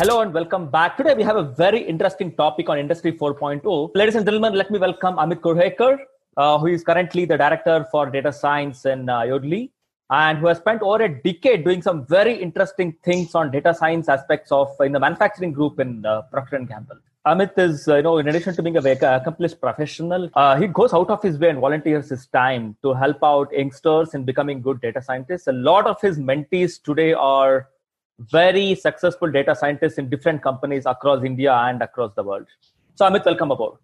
Hello and welcome back. Today we have a very interesting topic on Industry 4.0. Ladies and gentlemen, let me welcome Amit Kurhekar, uh, who is currently the director for data science in uh, Yodlee and who has spent over a decade doing some very interesting things on data science aspects of in the manufacturing group in uh, Procter & Gamble. Amit is, uh, you know, in addition to being a very accomplished professional, uh, he goes out of his way and volunteers his time to help out youngsters in becoming good data scientists. A lot of his mentees today are very successful data scientists in different companies across India and across the world. So, Amit, welcome aboard.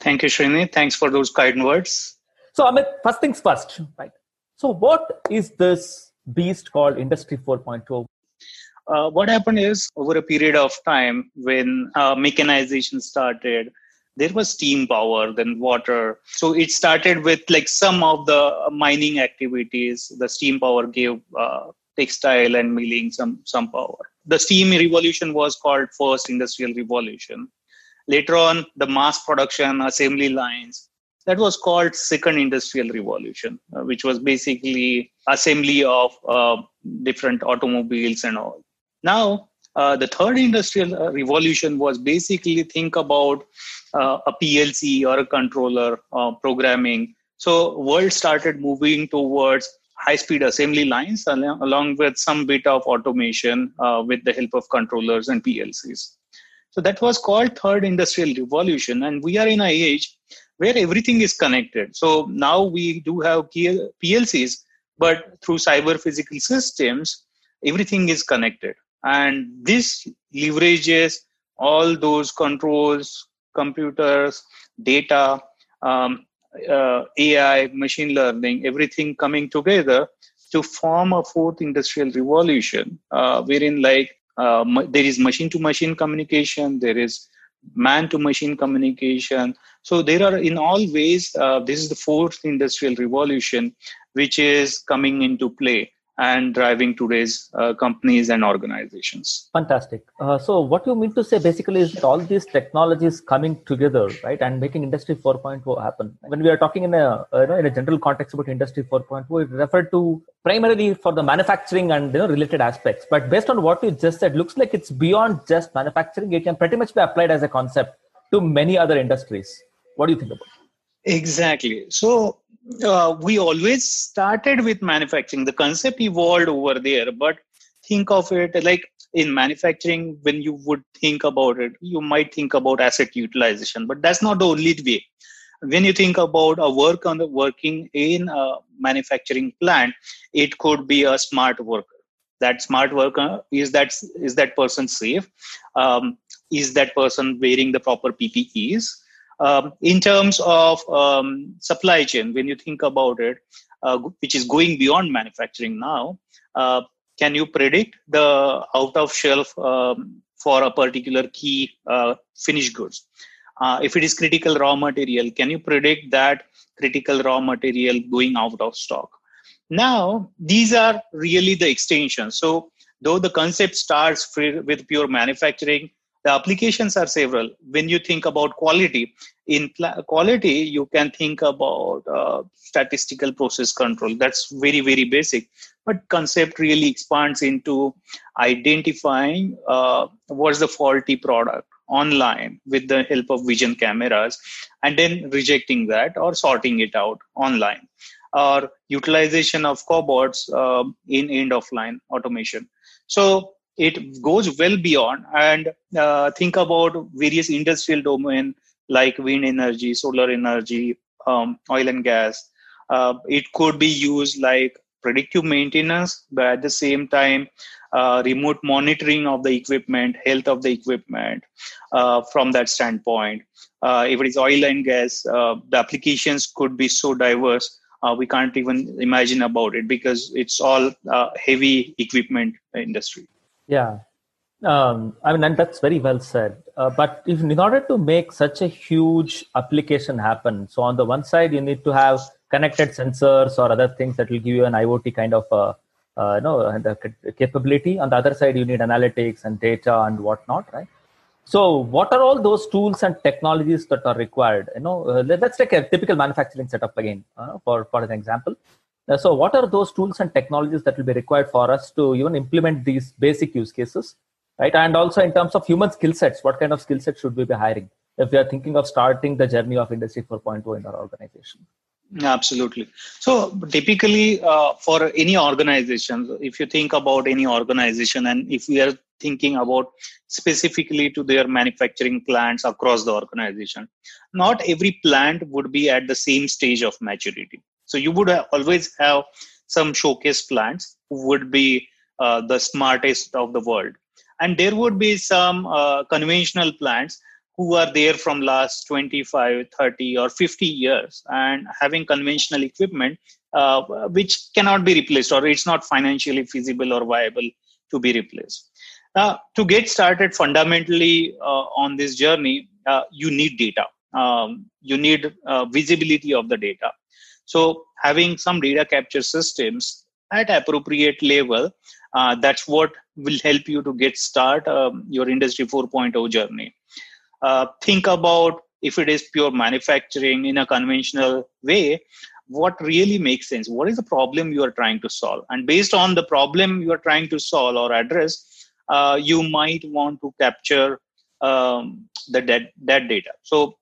Thank you, Srini. Thanks for those kind words. So, Amit, first things first, right? So, what is this beast called Industry 4.0? Uh, what happened is over a period of time when uh, mechanization started there was steam power then water so it started with like some of the mining activities the steam power gave uh, textile and milling some some power. The steam revolution was called first industrial revolution. Later on the mass production assembly lines that was called second industrial revolution uh, which was basically assembly of uh, different automobiles and all. Now, uh, the third industrial uh, revolution was basically think about uh, a PLC or a controller uh, programming. So, world started moving towards high-speed assembly lines along with some bit of automation uh, with the help of controllers and PLCs. So that was called third industrial revolution, and we are in a age where everything is connected. So now we do have PLCs, but through cyber physical systems, everything is connected and this leverages all those controls computers data um, uh, ai machine learning everything coming together to form a fourth industrial revolution uh, wherein like uh, there is machine to machine communication there is man to machine communication. So there are in all ways uh, this is the fourth industrial revolution which is coming into play and driving today's uh, companies and organizations. Fantastic. Uh, so, what you mean to say basically is that all these technologies coming together, right, and making Industry 4.0 happen. When we are talking in a uh, you know, in a general context about Industry 4.0, it referred to primarily for the manufacturing and you know, related aspects. But based on what you just said, looks like it's beyond just manufacturing. It can pretty much be applied as a concept to many other industries. What do you think about? It? Exactly. So uh, we always started with manufacturing. The concept evolved over there, but think of it like in manufacturing, when you would think about it, you might think about asset utilization, but that's not the only way. When you think about a work on the working in a manufacturing plant, it could be a smart worker. That smart worker is that is that person safe? Um, is that person wearing the proper PPEs? Um, in terms of um, supply chain, when you think about it, uh, which is going beyond manufacturing now, uh, can you predict the out of shelf um, for a particular key uh, finished goods? Uh, if it is critical raw material, can you predict that critical raw material going out of stock? Now, these are really the extensions. So, though the concept starts with pure manufacturing, the applications are several. When you think about quality in quality you can think about uh, statistical process control. That's very very basic. But concept really expands into identifying uh, what's the faulty product online with the help of vision cameras and then rejecting that or sorting it out online. Or utilization of cobots uh, in end of line automation. So it goes well beyond. And uh, think about various industrial domain like wind energy solar energy um, oil and gas. Uh, it could be used like predictive maintenance but at the same time uh, remote monitoring of the equipment health of the equipment uh, from that standpoint. Uh, if it is oil and gas uh, the applications could be so diverse we can't even imagine about it because it's all heavy equipment industry yeah. Um, I mean, and that's very well said. Uh, but if, in order to make such a huge application happen, so on the one side, you need to have connected sensors or other things that will give you an IoT kind of uh, uh, you know, the capability. On the other side, you need analytics and data and whatnot, right? So, what are all those tools and technologies that are required? You know, uh, let's take a typical manufacturing setup again uh, for for an example. Uh, so, what are those tools and technologies that will be required for us to even implement these basic use cases? right? And also in terms of human skill sets, what kind of skill sets should we be hiring if we are thinking of starting the journey of Industry 4.0 in our organization? Absolutely. So typically, uh, for any organization, if you think about any organization, and if we are thinking about specifically to their manufacturing plants across the organization, not every plant would be at the same stage of maturity. So you would always have some showcase plants who would be uh, the smartest of the world, and there would be some uh, conventional plants who are there from last 25 30 or 50 years and having conventional equipment uh, which cannot be replaced or it's not financially feasible or viable to be replaced. Now to get started fundamentally uh, on this journey uh, you need data. Um, you need uh, visibility of the data so having some data capture systems at appropriate level uh, that's what will help you to get start um, your industry 4.0 journey. Uh, think about if it is pure manufacturing in a conventional way what really makes sense? What is the problem you are trying to solve? And based on the problem you are trying to solve or address uh, you might want to capture um, the dead, dead data. So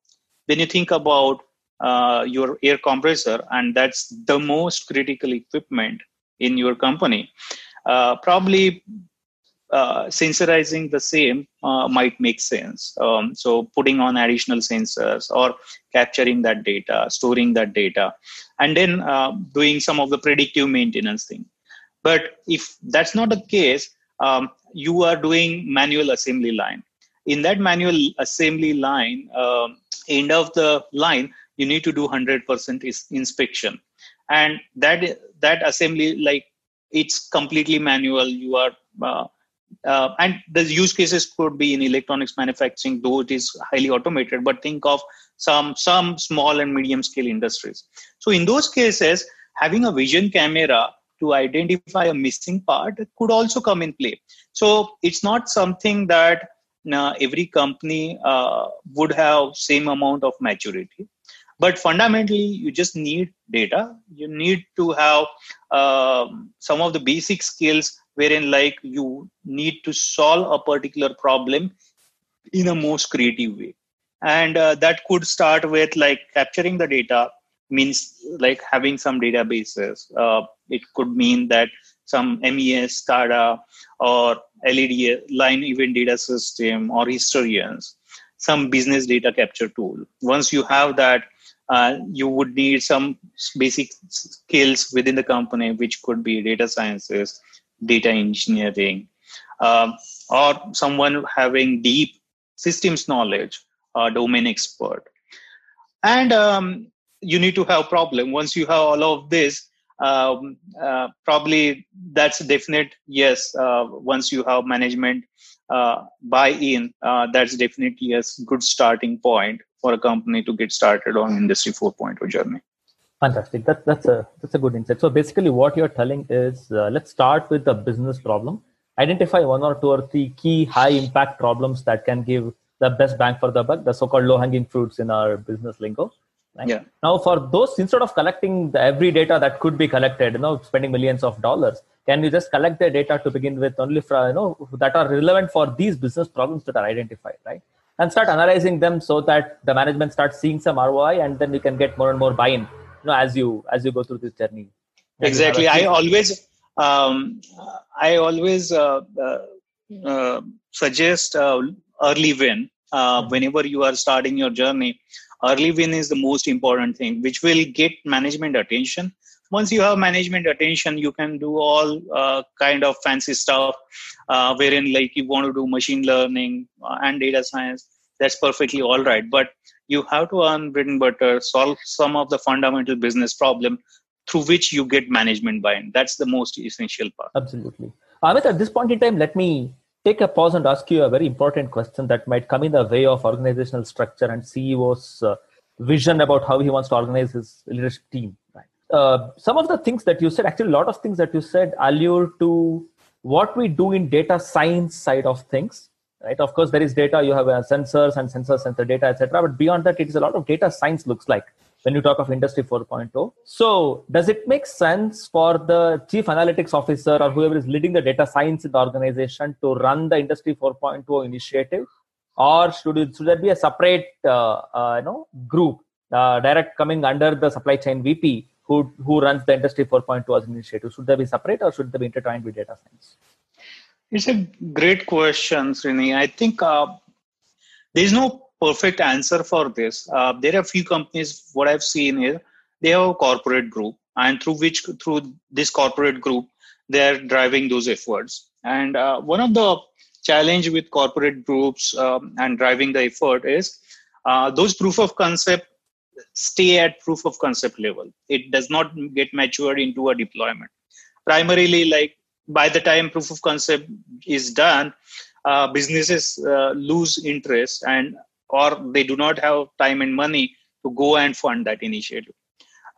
when you think about uh, your air compressor and that's the most critical equipment in your company uh, probably uh, sensorizing the same uh, might make sense. Um, so putting on additional sensors or capturing that data, storing that data, and then uh, doing some of the predictive maintenance thing. But if that's not the case, um, you are doing manual assembly line. In that manual assembly line, um, end of the line, you need to do 100% is inspection. And that that assembly, like it's completely manual. You are uh, uh, and the use cases could be in electronics manufacturing though it is highly automated but think of some some small and medium scale industries so in those cases having a vision camera to identify a missing part could also come in play so it's not something that uh, every company uh, would have same amount of maturity but fundamentally you just need data. You need to have um, some of the basic skills wherein like you need to solve a particular problem in a most creative way. And uh, that could start with like capturing the data means like having some databases. Uh, it could mean that some mes scada or led line event data system or historians some business data capture tool. Once you have that uh, you would need some basic skills within the company which could be data sciences data engineering, um, or someone having deep systems knowledge, a domain expert. And um, you need to have problem. Once you have all of this, um, uh, probably that's definite yes. Uh, once you have management uh, buy-in, uh, that's definitely a good starting point for a company to get started on Industry 4.0 journey. Fantastic. That, that's a that's a good insight. So basically, what you're telling is, uh, let's start with the business problem. Identify one or two or three key high impact problems that can give the best bang for the buck, the so-called low-hanging fruits in our business lingo. Right? Yeah. Now, for those, instead of collecting the every data that could be collected, you know, spending millions of dollars, can you just collect the data to begin with only for you know that are relevant for these business problems that are identified, right? And start analyzing them so that the management starts seeing some ROI, and then we can get more and more buy-in you know as you as you go through this journey. Exactly. I always um, i always uh, uh, uh, suggest uh, early win uh, mm-hmm. whenever you are starting your journey. Early win is the most important thing which will get management attention once you have management attention you can do all uh, kind of fancy stuff uh, wherein like you want to do machine learning uh, and data science that's perfectly all right. But you have to earn bread and butter solve some of the fundamental business problem through which you get management buy-in. That's the most essential part. Absolutely. Amit at this point in time let me take a pause and ask you a very important question that might come in the way of organizational structure and ceo's uh, vision about how he wants to organize his leadership team uh, some of the things that you said actually a lot of things that you said allure to what we do in data science side of things right of course there is data you have uh, sensors and sensor sensor data etc but beyond that it is a lot of data science looks like when you talk of Industry 4.0. So, does it make sense for the chief analytics officer or whoever is leading the data science in the organization to run the Industry 4.0 initiative, or should it, should there be a separate uh, uh, you know group uh, direct coming under the supply chain VP who who runs the Industry 4.0 as an initiative? Should they be separate or should they be intertwined with data science? It's a great question, Srini. I think uh, there's no perfect answer for this. Uh, there are few companies, what I've seen here, they have a corporate group, and through which, through this corporate group, they're driving those efforts. And uh, one of the challenge with corporate groups um, and driving the effort is uh, those proof of concept stay at proof of concept level. It does not get matured into a deployment. Primarily, like by the time proof of concept is done, uh, businesses uh, lose interest and or they do not have time and money to go and fund that initiative.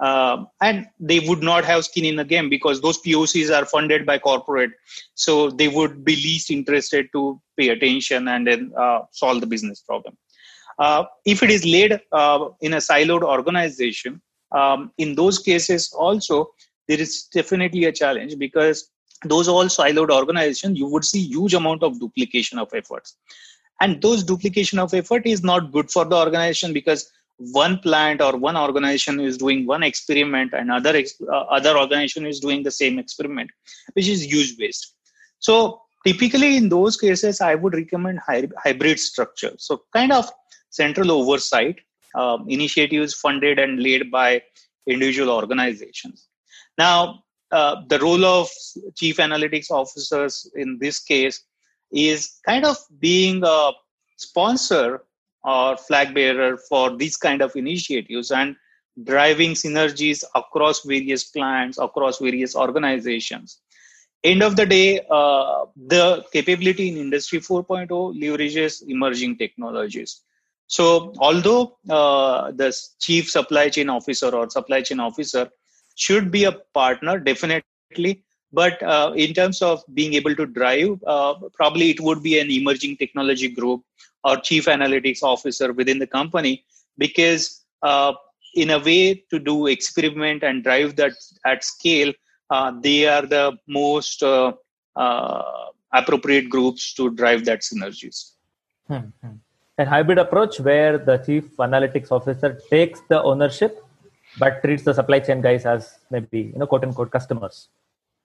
Uh, and they would not have skin in the game because those POCs are funded by corporate, so they would be least interested to pay attention and then uh, solve the business problem. Uh, if it is laid uh, in a siloed organization, um, in those cases also there is definitely a challenge because those all siloed organizations you would see huge amount of duplication of efforts. And those duplication of effort is not good for the organization because one plant or one organization is doing one experiment and other uh, other organization is doing the same experiment which is huge waste. So typically in those cases i would recommend hybrid structure. So kind of central oversight um, initiatives funded and led by individual organizations. Now uh, the role of chief analytics officers in this case is kind of being a sponsor or flag bearer for these kind of initiatives and driving synergies across various plants across various organizations. End of the day uh, the capability in industry 4.0 leverages emerging technologies so although uh, the chief supply chain officer or supply chain officer should be a partner definitely but uh, in terms of being able to drive uh, probably it would be an emerging technology group or chief analytics officer within the company because uh, in a way to do experiment and drive that at scale uh, they are the most uh, appropriate groups to drive that synergies hmm, hmm. A hybrid approach where the chief analytics officer takes the ownership but treats the supply chain guys as maybe you know quote unquote customers.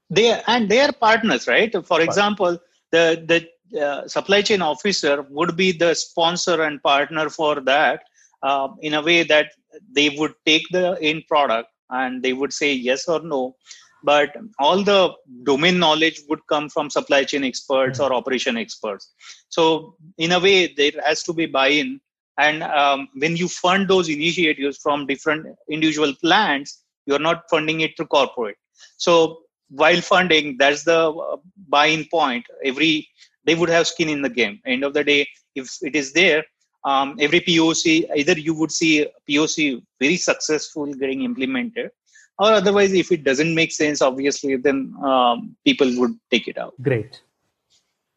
They and they are partners right? For example the the uh, supply chain officer would be the sponsor and partner for that uh, in a way that they would take the end product and they would say yes or no but all the domain knowledge would come from supply chain experts or operation experts. So in a way there has to be buy-in. And um, when you fund those initiatives from different individual plants you're not funding it through corporate. So while funding that's the uh, buy-in point. Every they would have skin in the game. End of the day if it is there um, every poc either you would see poc very successful getting implemented or otherwise if it doesn't make sense obviously then um, people would take it out. Great.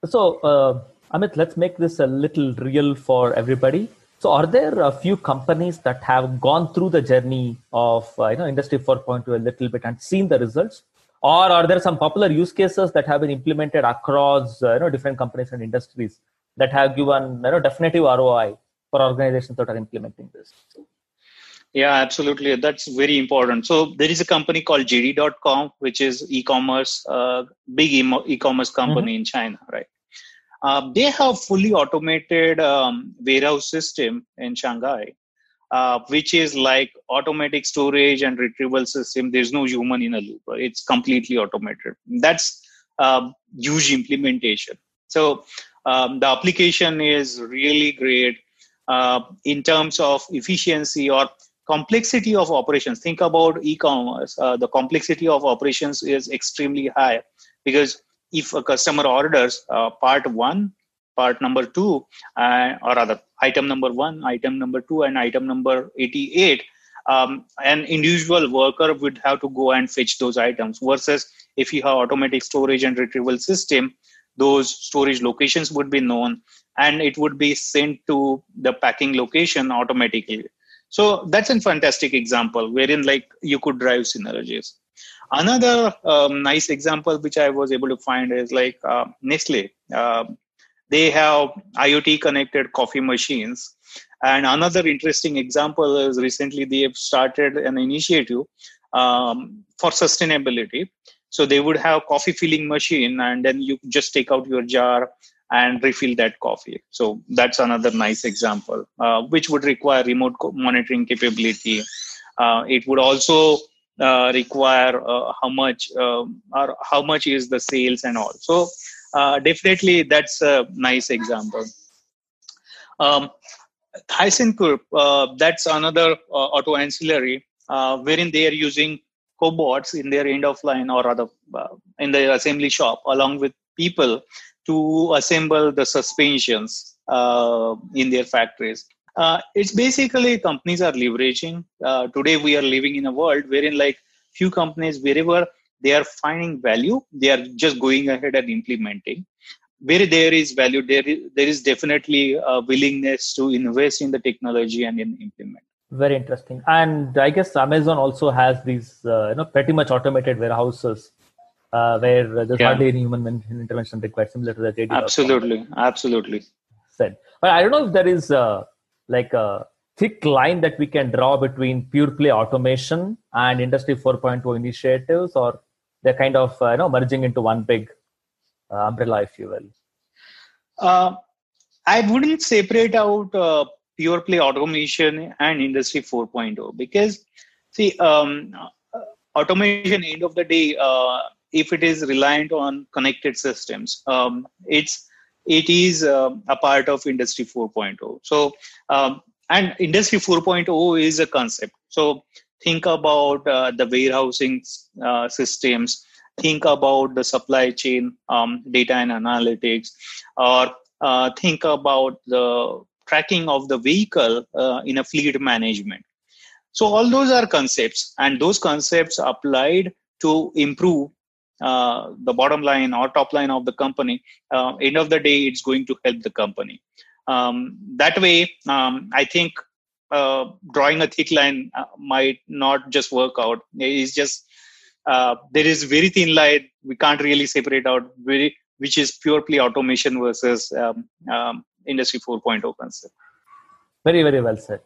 So uh, amit let's make this a little real for everybody. So, are there a few companies that have gone through the journey of uh, you know Industry 4.0 a little bit and seen the results, or are there some popular use cases that have been implemented across uh, you know different companies and industries that have given you know definitive ROI for organizations that are implementing this? Yeah, absolutely. That's very important. So there is a company called JD.com, which is e-commerce, uh, big e-commerce company mm-hmm. in China, right? Uh, they have fully automated um, warehouse system in Shanghai, uh, which is like automatic storage and retrieval system. There's no human in a loop. It's completely automated. That's uh, huge implementation. So um, the application is really great uh, in terms of efficiency or complexity of operations. Think about e-commerce. Uh, the complexity of operations is extremely high because if a customer orders uh, part one part number two uh, or rather item number one item number two and item number 88 um, an individual worker would have to go and fetch those items versus if you have automatic storage and retrieval system those storage locations would be known and it would be sent to the packing location automatically so that's a fantastic example wherein like you could drive synergies. Another um, nice example which i was able to find is like uh, nestle. Uh, they have iot connected coffee machines. And another interesting example is recently they have started an initiative um, for sustainability. So they would have coffee filling machine and then you just take out your jar and refill that coffee. So that's another nice example uh, which would require remote monitoring capability. Uh, it would also uh, require uh, how much um, or how much is the sales and all. So uh, definitely that's a nice example. Um, ThyssenKrupp, uh, that's another auto ancillary wherein they are using cobots in their end of line or rather uh, in the assembly shop along with people to assemble the suspensions uh, in their factories. Uh, it's basically companies are leveraging uh, today we are living in a world wherein like few companies wherever they are finding value they are just going ahead and implementing. Where there is value there is, there is definitely a willingness to invest in the technology and in implement. Very interesting. And I guess Amazon also has these, uh, you know, pretty much automated warehouses uh, where there's yeah. hardly any human intervention required, similar to the JD. Absolutely, absolutely. Said, but I don't know if there is uh, like a thick line that we can draw between pure play automation and Industry 4.0 initiatives, or they're kind of uh, you know merging into one big uh, umbrella, if you will. Uh, I wouldn't separate out pure play automation and industry 4.0 because see um, automation end of the day uh, if it is reliant on connected systems um, it's it is uh, a part of industry 4.0 so um, and industry 4.0 is a concept. So think about uh, the warehousing uh, systems. Think about the supply chain um, data and analytics. Or uh, think about the tracking of the vehicle uh, in a fleet management. So all those are concepts, and those concepts applied to improve uh, the bottom line or top line of the company. Uh, end of the day, it's going to help the company. Um, that way, um, I think uh, drawing a thick line uh, might not just work out. It's just uh, there is very thin line. We can't really separate out very which is purely automation versus um, um, industry 4.0 concept very very well said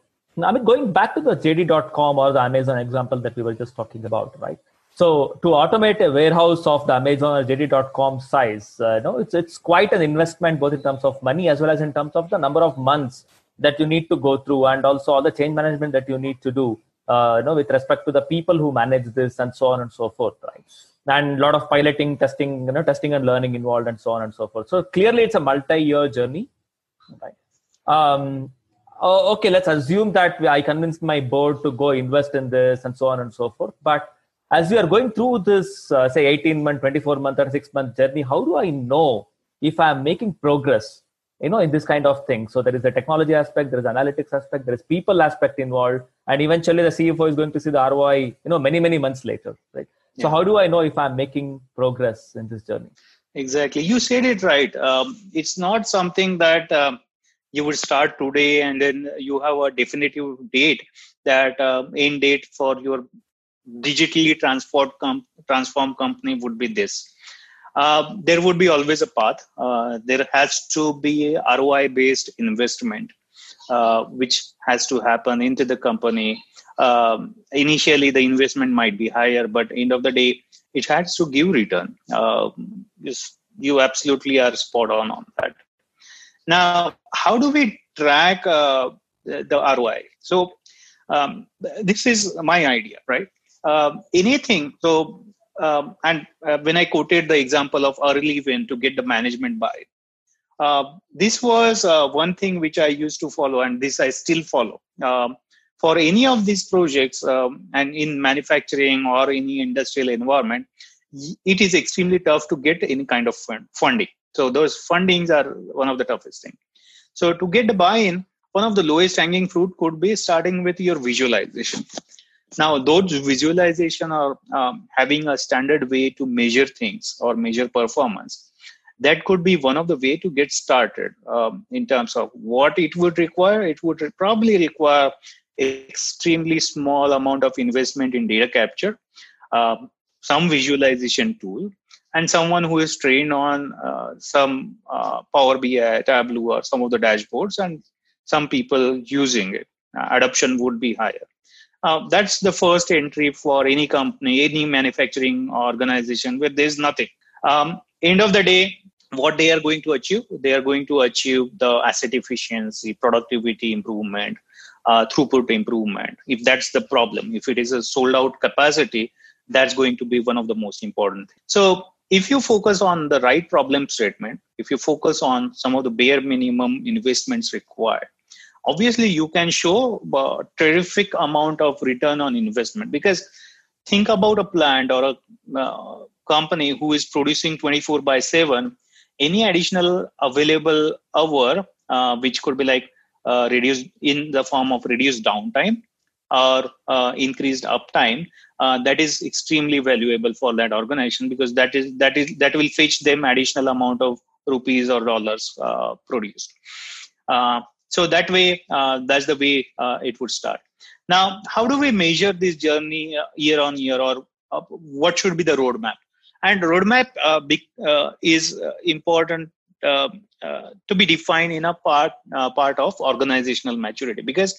i mean going back to the jd.com or the amazon example that we were just talking about right so to automate a warehouse of the amazon or jd.com size uh, know it's it's quite an investment both in terms of money as well as in terms of the number of months that you need to go through and also all the change management that you need to do uh, you know with respect to the people who manage this and so on and so forth right? And a lot of piloting testing you know testing and learning involved and so on and so forth. So clearly it's a multi-year journey right? Um, okay let's assume that i convinced my board to go invest in this and so on and so forth but as we are going through this uh, say 18 month 24 month or 6 month journey how do i know if i'm making progress you know in this kind of thing? So there is a technology aspect there is analytics aspect there is people aspect involved and eventually the cfo is going to see the roi you know many many months later right? So how do i know if i'm making progress in this journey? Exactly. You said it right. Um, it's not something that um, you would start today and then you have a definitive date that uh, end date for your digitally transformed com- company would be this. Uh, there would be always a path. Uh, there has to be a roi based investment uh, which has to happen into the company. Um, initially the investment might be higher but end of the day it has to give return. Uh, you absolutely are spot on on that. Now how do we track uh, the roi so um, this is my idea right uh, anything so um, and uh, when i quoted the example of early win to get the management buy uh, this was uh, one thing which i used to follow and this i still follow. Um, for any of these projects um, and in manufacturing or any industrial environment it is extremely tough to get any kind of fund, funding. So those fundings are one of the toughest thing. So to get the buy-in one of the lowest hanging fruit could be starting with your visualization now those visualization are um, having a standard way to measure things or measure performance that could be one of the way to get started um, in terms of what it would require it would probably require extremely small amount of investment in data capture, uh, some visualization tool, and someone who is trained on uh, some uh, Power BI, Tableau, or some of the dashboards, and some people using it. Adoption would be higher. Uh, that's the first entry for any company, any manufacturing organization where there's nothing. Um, end of the day, what they are going to achieve? They are going to achieve the asset efficiency, productivity improvement, uh, throughput improvement. If that's the problem, if it is a sold out capacity, that's going to be one of the most important. things. So if you focus on the right problem statement, if you focus on some of the bare minimum investments required, obviously you can show a terrific amount of return on investment. Because think about a plant or a uh, company who is producing 24 by 7 any additional available hour uh, which could be like uh, reduced in the form of reduced downtime or uh, increased uptime uh, that is extremely valuable for that organization because that is that is that will fetch them additional amount of rupees or dollars uh, produced so that way uh, that's the way uh, it would start. Now how do we measure this journey uh, year on year or uh, what should be the roadmap? And roadmap uh, big, is important um, to be defined in a part part of organizational maturity. Because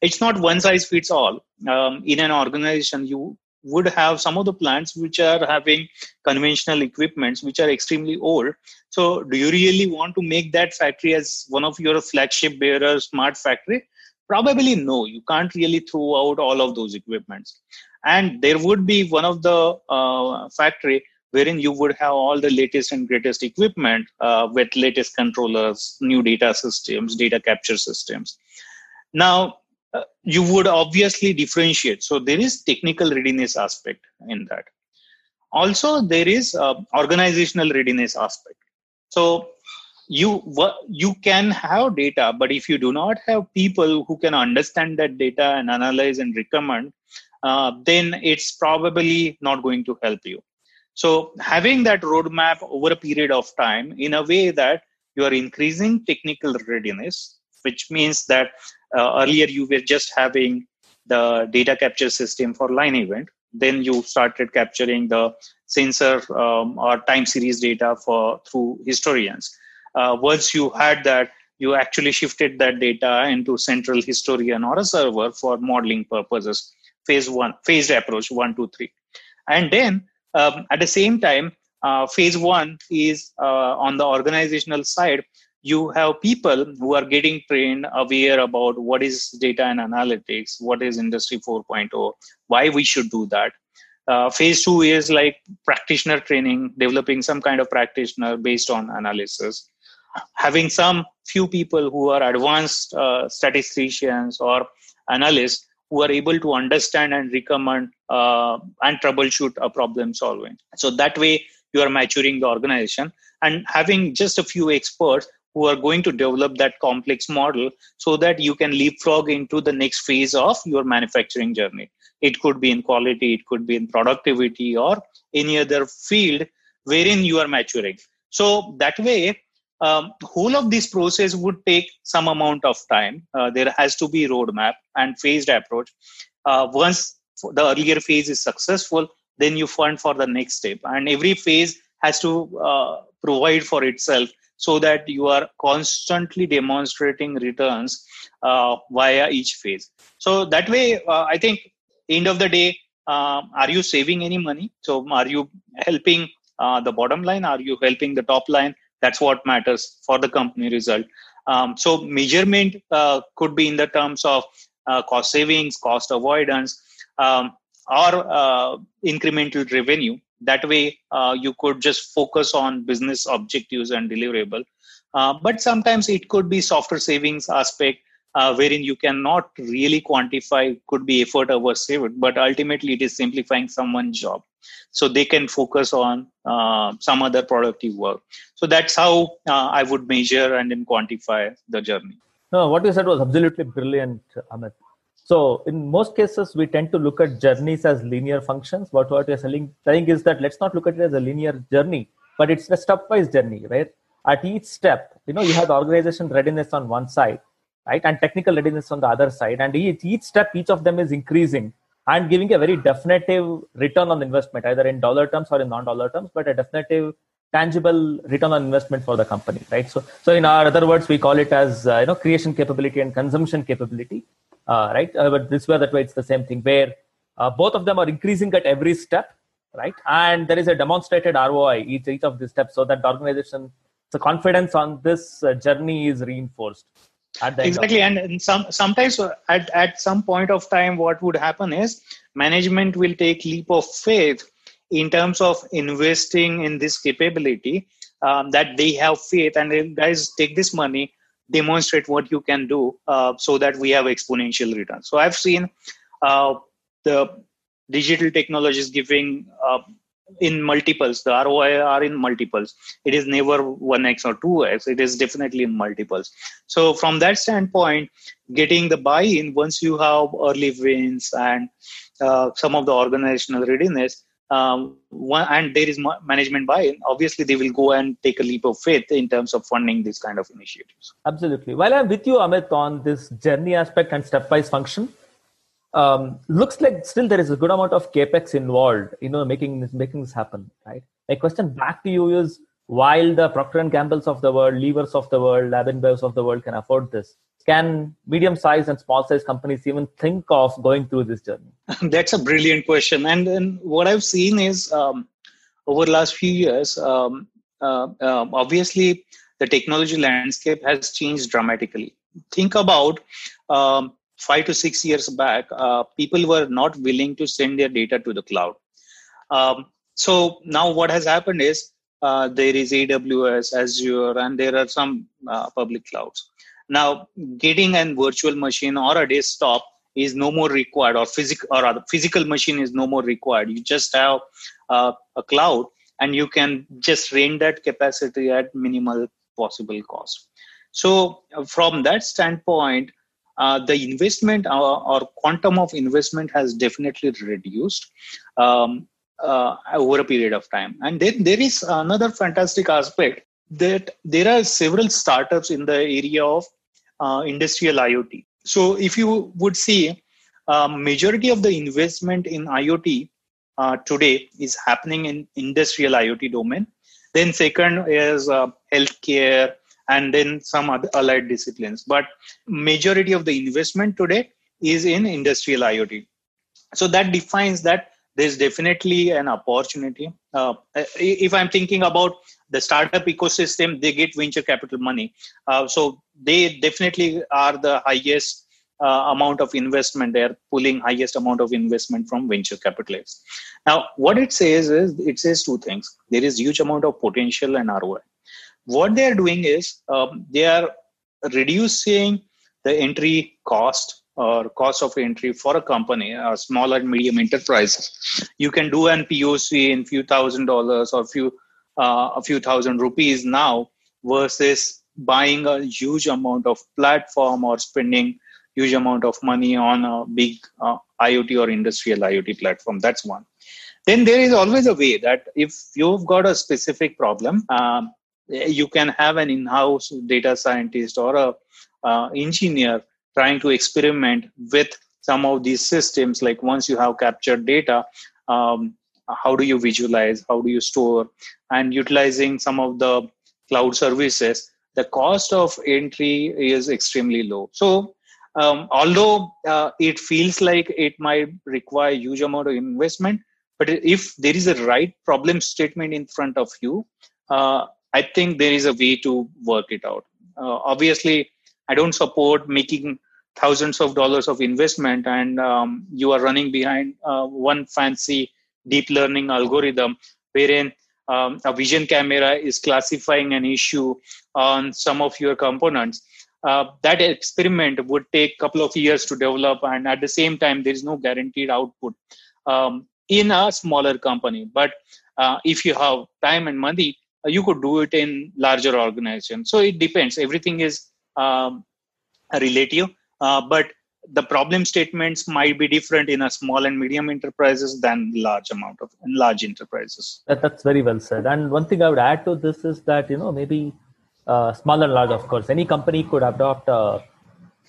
it's not one size fits all. Um, in an organization you would have some of the plants which are having conventional equipments which are extremely old. So do you really want to make that factory as one of your flagship bearer smart factory? Probably no. You can't really throw out all of those equipments. And there would be one of the uh, factory wherein you would have all the latest and greatest equipment uh, with latest controllers new data systems data capture systems. Now you would obviously differentiate. So there is technical readiness aspect in that. Also there is uh, organizational readiness aspect. So you you can have data but if you do not have people who can understand that data and analyze and recommend uh, then it's probably not going to help you. So having that roadmap over a period of time in a way that you are increasing technical readiness which means that uh, earlier you were just having the data capture system for line event. Then you started capturing the sensor um, or time series data for through historians. Uh, once you had that you actually shifted that data into central historian or a server for modeling purposes. Phase one phased approach one two three. And then um, at the same time uh, phase one is uh, on the organizational side you have people who are getting trained aware about what is data and analytics what is industry 4.0 why we should do that. Uh, phase two is like practitioner training developing some kind of practitioner based on analysis. Having some few people who are advanced uh, statisticians or analysts who are able to understand and recommend uh, and troubleshoot a problem solving. So that way you are maturing the organization. And having just a few experts who are going to develop that complex model so that you can leapfrog into the next phase of your manufacturing journey. It could be in quality it could be in productivity or any other field wherein you are maturing. So that way um, whole of this process would take some amount of time. Uh, there has to be roadmap and phased approach. Uh, once the earlier phase is successful then you fund for the next step. And every phase has to uh, provide for itself so that you are constantly demonstrating returns uh, via each phase. So that way uh, i think end of the day uh, are you saving any money? So are you helping uh, the bottom line? Are you helping the top line? That's what matters for the company result. Um, so measurement uh, could be in the terms of uh, cost savings cost avoidance um, or incremental revenue that way uh, you could just focus on business objectives and deliverable. Uh, but sometimes it could be software savings aspect uh, wherein you cannot really quantify could be effort over saved but ultimately it is simplifying someone's job. So they can focus on uh, some other productive work. So that's how uh, i would measure and then quantify the journey. No what you said was absolutely brilliant amit so in most cases, we tend to look at journeys as linear functions. But what we're saying, is that let's not look at it as a linear journey, but it's a stepwise journey, right? At each step, you know, you have the organization readiness on one side. right? And technical readiness on the other side. And each, each step, each of them is increasing and giving a very definitive return on investment, either in dollar terms or in non-dollar terms, but a definitive tangible return on investment for the company, right? So, so in our other words, we call it as uh, you know creation capability and consumption capability, uh, right? Uh, but this way, that way, it's the same thing where uh, both of them are increasing at every step, right? And there is a demonstrated ROI each each of these steps, so that the organization the confidence on this uh, journey is reinforced exactly and, and some sometimes at, at some point of time what would happen is management will take leap of faith in terms of investing in this capability um, that they have faith and guys take this money demonstrate what you can do uh, so that we have exponential returns so i've seen uh, the digital technologies giving uh, in multiples the roi are in multiples. It is never 1x or 2x it is definitely in multiples. So from that standpoint getting the buy-in once you have early wins and uh, some of the organizational readiness um, one, and there is management buy-in. Obviously they will go and take a leap of faith in terms of funding these kind of initiatives. Absolutely. While i'm with you amit on this journey aspect and stepwise function um, looks like still there is a good amount of capex involved you know making this making this happen right? My question back to you is while the procter and gambles of the world levers of the world lab and of the world can afford this can medium sized and small sized companies even think of going through this journey that's a brilliant question and, and what i've seen is um, over the last few years um, uh, uh, obviously the technology landscape has changed dramatically think about um, five to six years back, uh, people were not willing to send their data to the cloud. Um, so now what has happened is uh, there is AWS, Azure, and there are some uh, public clouds. Now, getting a virtual machine or a desktop is no more required, or physical or a physical machine is no more required. You just have uh, a cloud, and you can just rent that capacity at minimal possible cost. So, uh, from that standpoint, uh, the investment or, or, quantum of investment has definitely reduced um, uh, over a period of time. And then there is another fantastic aspect that there are several startups in the area of uh, industrial IoT. So if you would see, uh, majority of the investment in IoT uh, today is happening in industrial IoT domain. Then second is uh, healthcare, and then some other allied disciplines but majority of the investment today is in industrial iot so that defines that there's definitely an opportunity. Uh, if i'm thinking about the startup ecosystem they get venture capital money. Uh, so they definitely are the highest uh, amount of investment. They're pulling highest amount of investment from venture capitalists. Now what it says is it says two things. There is huge amount of potential and roi what they are doing is um, they are reducing the entry cost or cost of entry for a company, a small and medium enterprise. You can do an POC in few thousand dollars or few uh, a few thousand rupees now versus buying a huge amount of platform or spending huge amount of money on a big uh, IoT or industrial IoT platform. That's one. Then there is always a way that if you've got a specific problem, um, you can have an in-house data scientist or a uh, engineer trying to experiment with some of these systems. Like once you have captured data um, how do you visualize? How do you store? And utilizing some of the cloud services the cost of entry is extremely low. So um, although uh, it feels like it might require huge amount of investment but if there is a right problem statement in front of you uh, I think there is a way to work it out. Uh, obviously, I don't support making thousands of dollars of investment and um, you are running behind uh, one fancy deep learning algorithm wherein um, a vision camera is classifying an issue on some of your components. Uh, that experiment would take a couple of years to develop, and at the same time, there is no guaranteed output um, in a smaller company. But uh, if you have time and money, uh, you could do it in larger organizations so it depends everything is um, relative uh, but the problem statements might be different in a small and medium enterprises than large amount of large enterprises. That, that's very well said. And one thing i would add to this is that you know maybe uh, small and large of course. Any company could adopt a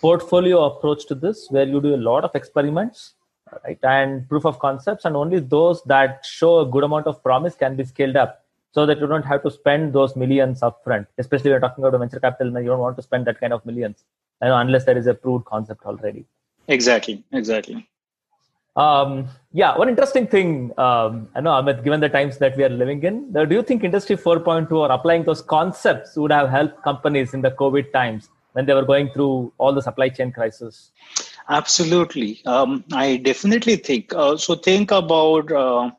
portfolio approach to this where you do a lot of experiments right and proof of concepts and only those that show a good amount of promise can be scaled up so that you don't have to spend those millions upfront. Especially when you're talking about venture capital you don't want to spend that kind of millions unless there is a proved concept already exactly exactly um, yeah, one interesting thing, um, I know, Amit, given the times that we are living in, do you think Industry 4.2 or applying those concepts would have helped companies in the COVID times when they were going through all the supply chain crisis? Absolutely. Um, I definitely think. Uh, so think about uh,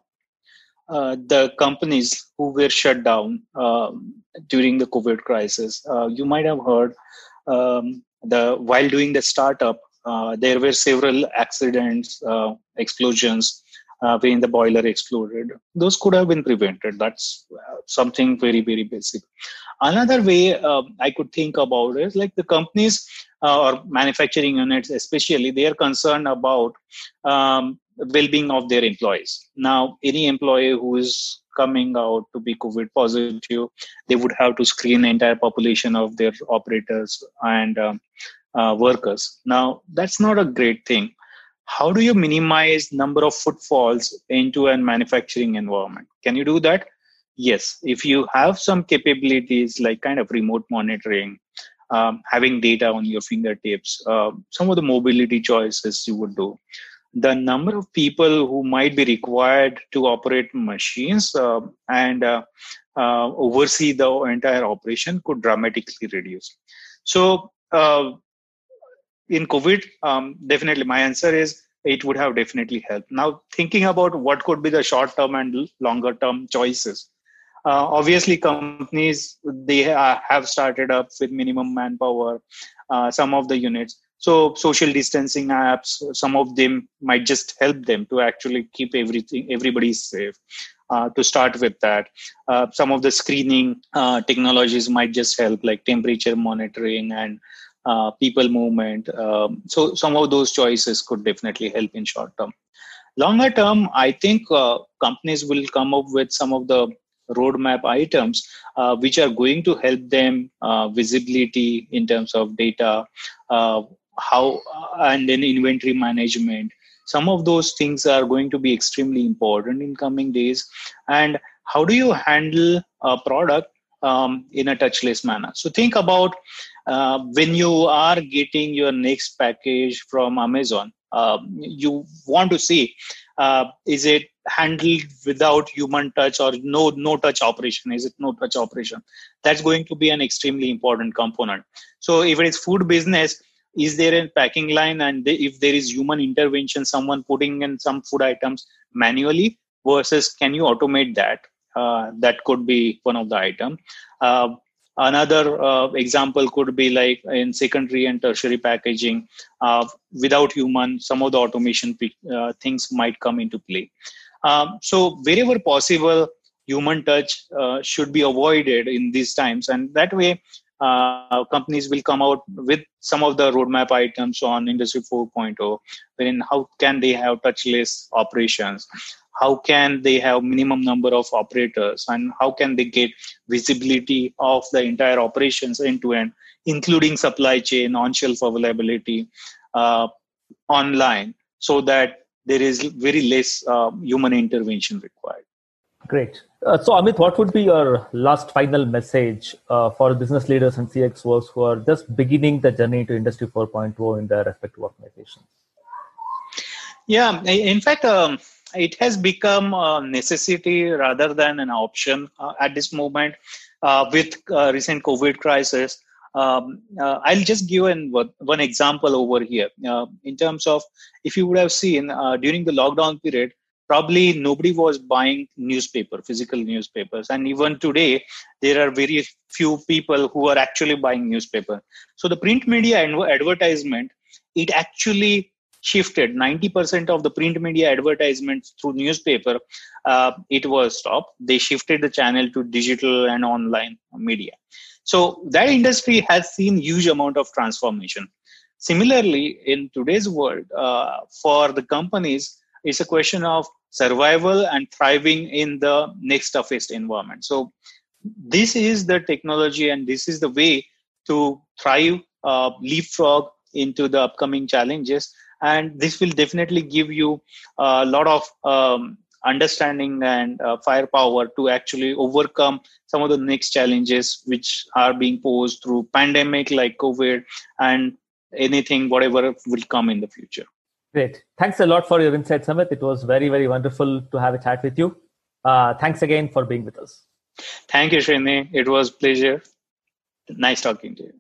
uh, the companies who were shut down um, during the COVID crisis. Uh, you might have heard um, the while doing the startup, uh, there were several accidents, uh, explosions uh, when the boiler exploded. Those could have been prevented. That's uh, something very, very basic. Another way uh, I could think about is like the companies or manufacturing units, especially, they are concerned about um, well-being of their employees. Now, any employee who is coming out to be COVID positive, they would have to screen the entire population of their operators and um, uh, workers. Now, that's not a great thing. How do you minimize number of footfalls into a manufacturing environment? Can you do that? Yes. If you have some capabilities like kind of remote monitoring, um, having data on your fingertips, uh, some of the mobility choices you would do. The number of people who might be required to operate machines uh, and uh, uh oversee the entire operation could dramatically reduce. So, uh, in COVID, um, definitely my answer is it would have definitely helped. Now, thinking about what could be the short term and longer term choices. Uh, obviously, companies they have started up with minimum manpower. Uh, some of the units, so social distancing apps. Some of them might just help them to actually keep everything everybody safe. Uh, to start with that, uh, some of the screening uh, technologies might just help, like temperature monitoring and uh, people movement. Um, so some of those choices could definitely help in short term. Longer term, I think uh, companies will come up with some of the roadmap items uh, which are going to help them uh, visibility in terms of data, uh, how and then inventory management. Some of those things are going to be extremely important in coming days. And how do you handle a product um, in a touchless manner? So think about uh, when you are getting your next package from Amazon, uh, you want to see uh, is it handled without human touch or no no touch operation? Is it no touch operation? That's going to be an extremely important component. So if it is food business, is there a packing line and if there is human intervention, someone putting in some food items manually versus can you automate that? Uh, that could be one of the item. Uh, Another uh, example could be like in secondary and tertiary packaging. Uh, without human, some of the automation uh, things might come into play. Um, so wherever possible, human touch uh, should be avoided in these times, and that way. Uh, companies will come out with some of the roadmap items on industry 4.0 wherein how can they have touchless operations? How can they have minimum number of operators? And how can they get visibility of the entire operations end to end including supply chain on shelf availability uh, online so that there is very less uh, human intervention required great. Uh, so amit what would be your last final message uh, for business leaders and cxos who are just beginning the journey to industry 4.0 in their respective organizations? Yeah in fact um, it has become a necessity rather than an option uh, at this moment uh, with uh, recent covid crisis. Um, uh, i'll just give an, one example over here. Uh, in terms of if you would have seen uh, during the lockdown period probably nobody was buying newspaper physical newspapers. And even today there are very few people who are actually buying newspaper. So the print media advertisement it actually shifted. 90% of the print media advertisements through newspaper uh, it was stopped. They shifted the channel to digital and online media. So that industry has seen huge amount of transformation. Similarly in today's world uh, for the companies it's a question of survival and thriving in the next toughest environment. So this is the technology and this is the way to thrive uh, leapfrog into the upcoming challenges. And this will definitely give you a lot of um, understanding and uh, firepower to actually overcome some of the next challenges which are being posed through pandemic like covid and anything whatever will come in the future Great. Thanks a lot for your insight, Samit. It was very, very wonderful to have a chat with you. Uh, thanks again for being with us. Thank you, Srini. It was pleasure. Nice talking to you.